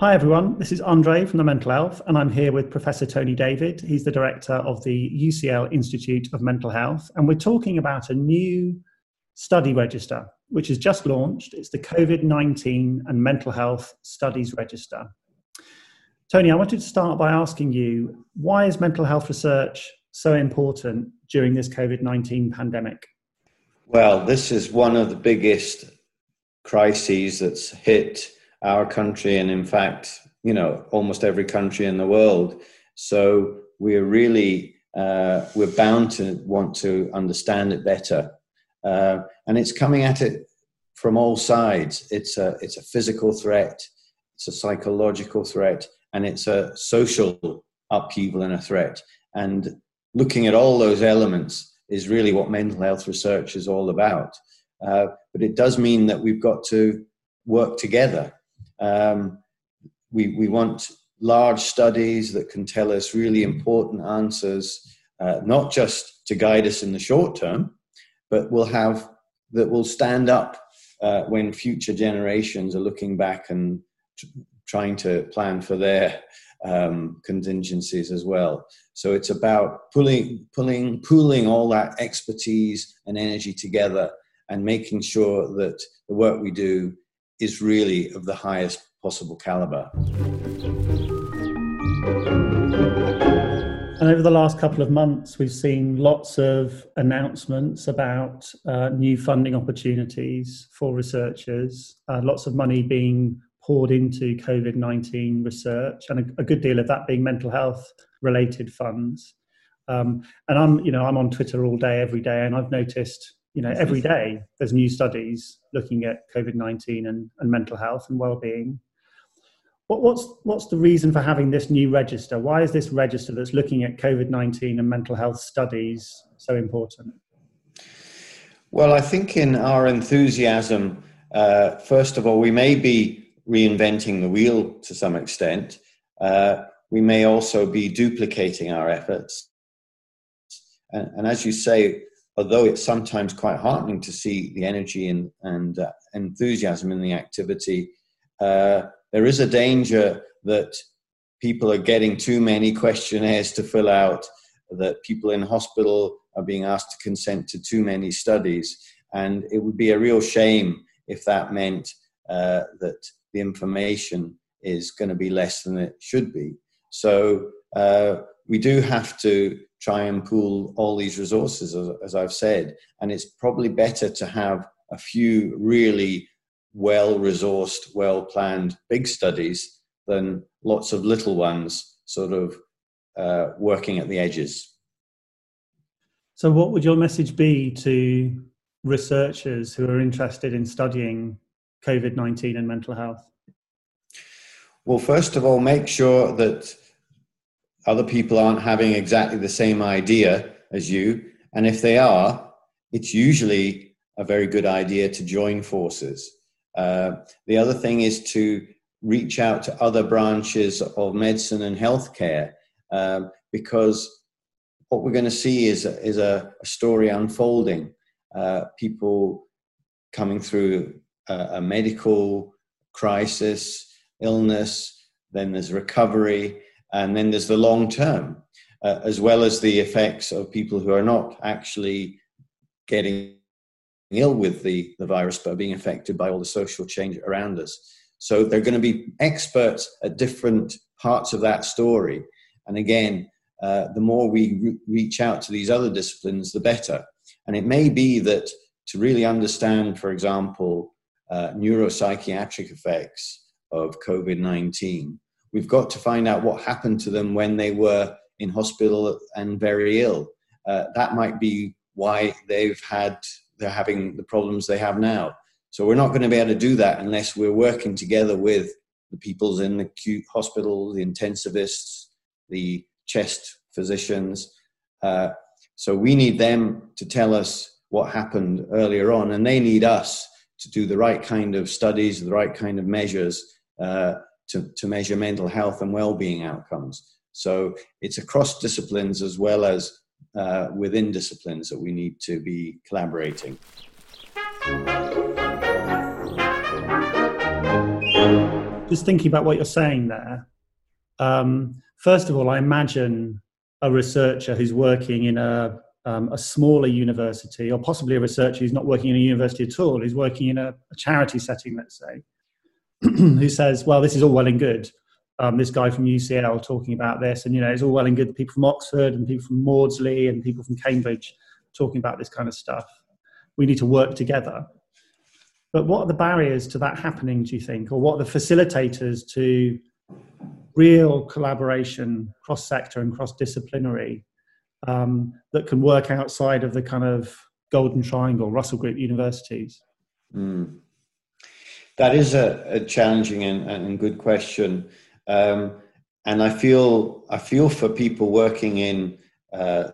Hi, everyone. This is Andre from the Mental Elf, and I'm here with Professor Tony David. He's the director of the UCL Institute of Mental Health, and we're talking about a new study register which has just launched. It's the COVID 19 and Mental Health Studies Register. Tony, I wanted to start by asking you why is mental health research so important during this COVID 19 pandemic? Well, this is one of the biggest crises that's hit our country and, in fact, you know, almost every country in the world. So we're really uh, we're bound to want to understand it better, uh, and it's coming at it from all sides. It's a it's a physical threat, it's a psychological threat, and it's a social upheaval and a threat. And looking at all those elements is really what mental health research is all about. Uh, but it does mean that we've got to work together. Um, we, we want large studies that can tell us really important answers, uh, not just to guide us in the short term, but will have that will stand up uh, when future generations are looking back and t- trying to plan for their um, contingencies as well. So it's about pulling, pulling, pooling all that expertise and energy together and making sure that the work we do is really of the highest possible caliber. And over the last couple of months, we've seen lots of announcements about uh, new funding opportunities for researchers, uh, lots of money being poured into COVID 19 research, and a, a, good deal of that being mental health related funds. Um, and I'm, you know, I'm on Twitter all day, every day, and I've noticed, you know, every day there's new studies looking at COVID 19 and, and mental health and well being. What, what's what's the reason for having this new register? Why is this register that's looking at COVID nineteen and mental health studies so important? Well, I think in our enthusiasm, uh, first of all, we may be reinventing the wheel to some extent. Uh, we may also be duplicating our efforts. And, and, as you say, although it's sometimes quite heartening to see the energy and, and uh, enthusiasm in the activity, uh, there is a danger that people are getting too many questionnaires to fill out, that people in hospital are being asked to consent to too many studies. And it would be a real shame if that meant uh, that the information is going to be less than it should be. So uh, we do have to try and pool all these resources, as, as I've said. And it's probably better to have a few really well resourced, well planned big studies than lots of little ones sort of uh, working at the edges. So, what would your message be to researchers who are interested in studying COVID 19 and mental health? Well, first of all, make sure that other people aren't having exactly the same idea as you. And if they are, it's usually a very good idea to join forces. Uh, the other thing is to reach out to other branches of medicine and healthcare um, because what we're going to see is, is a, a story unfolding. Uh, people coming through a, a, medical crisis, illness, then there's recovery, and then there's the long term, uh, as well as the effects of people who are not actually getting ill with the, the virus but are being affected by all the social change around us. So they're going to be experts at different parts of that story. And again, uh, the more we re- reach out to these other disciplines, the better. And it may be that to really understand, for example, uh, neuropsychiatric effects of COVID 19, we've got to find out what happened to them when they were in hospital and very ill. Uh, that might be why they've had they're having the problems they have now. So we're not going to be able to do that unless we're working together with the peoples in the acute hospital, the intensivists, the chest physicians. Uh, so we need them to tell us what happened earlier on, and they need us to do the right kind of studies, the right kind of measures uh, to, to measure mental health and well-being outcomes. So it's across disciplines as well as uh, within disciplines that we need to be collaborating. just thinking about what you're saying there. Um, first of all, I imagine a researcher who's working in a um, a smaller university, or possibly a researcher who's not working in a university at all, who's working in a, a charity setting, let's say, who says, "Well, this is all well and good." Um, this guy from UCL talking about this, and you know, it's all well and good. People from Oxford and people from Maudsley and people from Cambridge talking about this kind of stuff. We need to work together. But what are the barriers to that happening, do you think? Or what are the facilitators to real collaboration, cross sector and cross disciplinary, um, that can work outside of the kind of Golden Triangle, Russell Group universities? Mm. That is a, a challenging and, and, good question. Um, and I feel, I feel for people working in uh,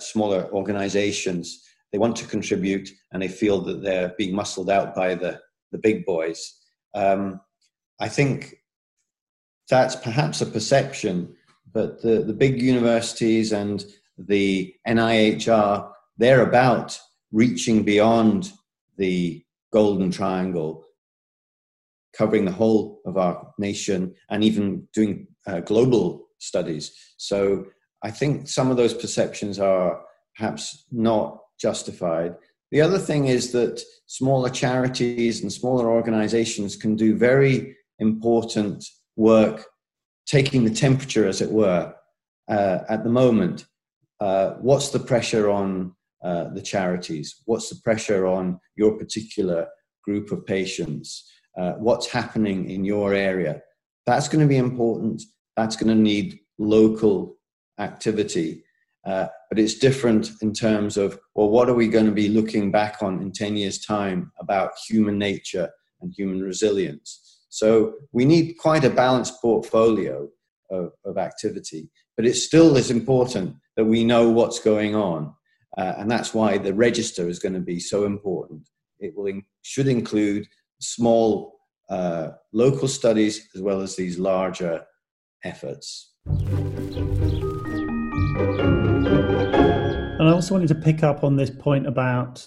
smaller organizations they want to contribute and they feel that they're being muscled out by the, the big boys. Um, I think that's perhaps a perception, but the, the big universities and the NIHR, they're about reaching beyond the golden triangle, covering the whole of our nation and even doing uh, global studies. So I think some of those perceptions are perhaps not justified. The other thing is that smaller charities and smaller organizations can do very important work, taking the temperature, as it were, uh, at the moment. Uh, what's the pressure on uh, the charities? What's the pressure on your particular group of patients? Uh, what's happening in your area? That's going to be important. That's going to need local activity. Uh, but it's different in terms of, well, what are we going to be looking back on in 10 years' time about human nature and human resilience? So we need quite a balanced portfolio of, of activity, but it still is important that we know what's going on. Uh, and that's why the register is going to be so important. It will in, should include small uh, local studies as well as these larger efforts. And I also wanted to pick up on this point about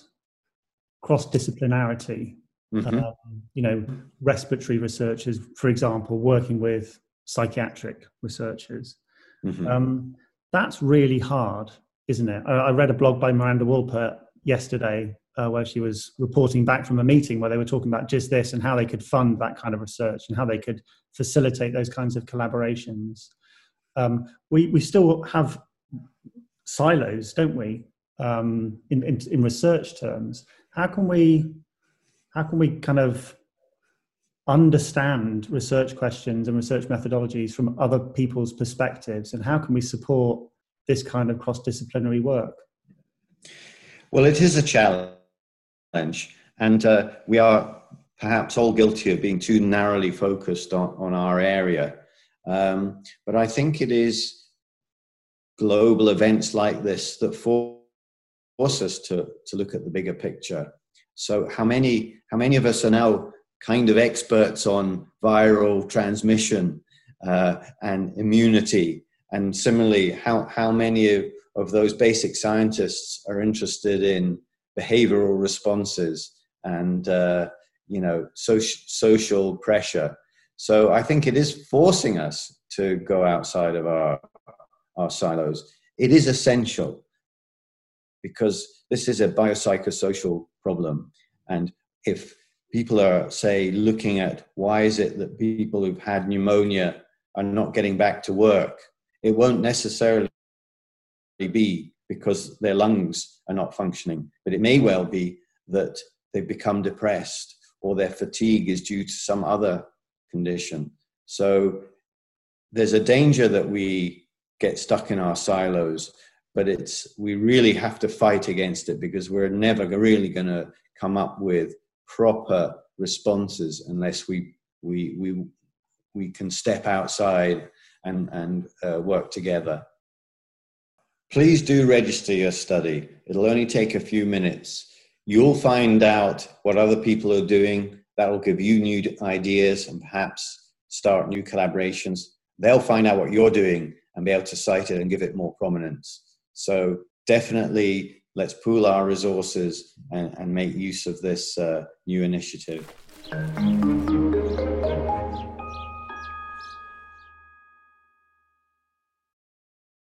cross disciplinarity. Mm-hmm. Um, you know, respiratory researchers, for example, working with psychiatric researchers. Mm-hmm. Um, that's really hard, isn't it? I, I, read a blog by Miranda Wolpert yesterday uh, where she was reporting back from a meeting where they were talking about just this and how they could fund that kind of research and how they could facilitate those kinds of collaborations. Um, we, we still have silos, don't we? Um, in, in, in research terms, how can we how can we kind of understand research questions and research methodologies from other people's perspectives, and how can we support this kind of cross-disciplinary work? Well, it is a challenge, and uh, we are perhaps all guilty of being too narrowly focused on, on our area. Um, but I think it is global events like this that force us to, to look at the bigger picture. So how many how many of us are now kind of experts on viral transmission uh, and immunity? And similarly, how how many of, of those basic scientists are interested in behavioral responses and uh, you know social social pressure? So I think it is forcing us to go outside of our our silos. It is essential because this is a biopsychosocial problem. And if people are, say, looking at why is it that people who've had pneumonia are not getting back to work, it won't necessarily be because their lungs are not functioning, but it may well be that they've become depressed or their fatigue is due to some other condition. So there's a danger that we get stuck in our silos but it's we really have to fight against it because we're never really going to come up with proper responses unless we we we we can step outside and and uh, work together. Please do register your study. It'll only take a few minutes. You'll find out what other people are doing. That will give you new ideas and perhaps start new collaborations. They'll find out what you're doing and be able to cite it and give it more prominence. So definitely let's pool our resources and, and make use of this uh, new initiative.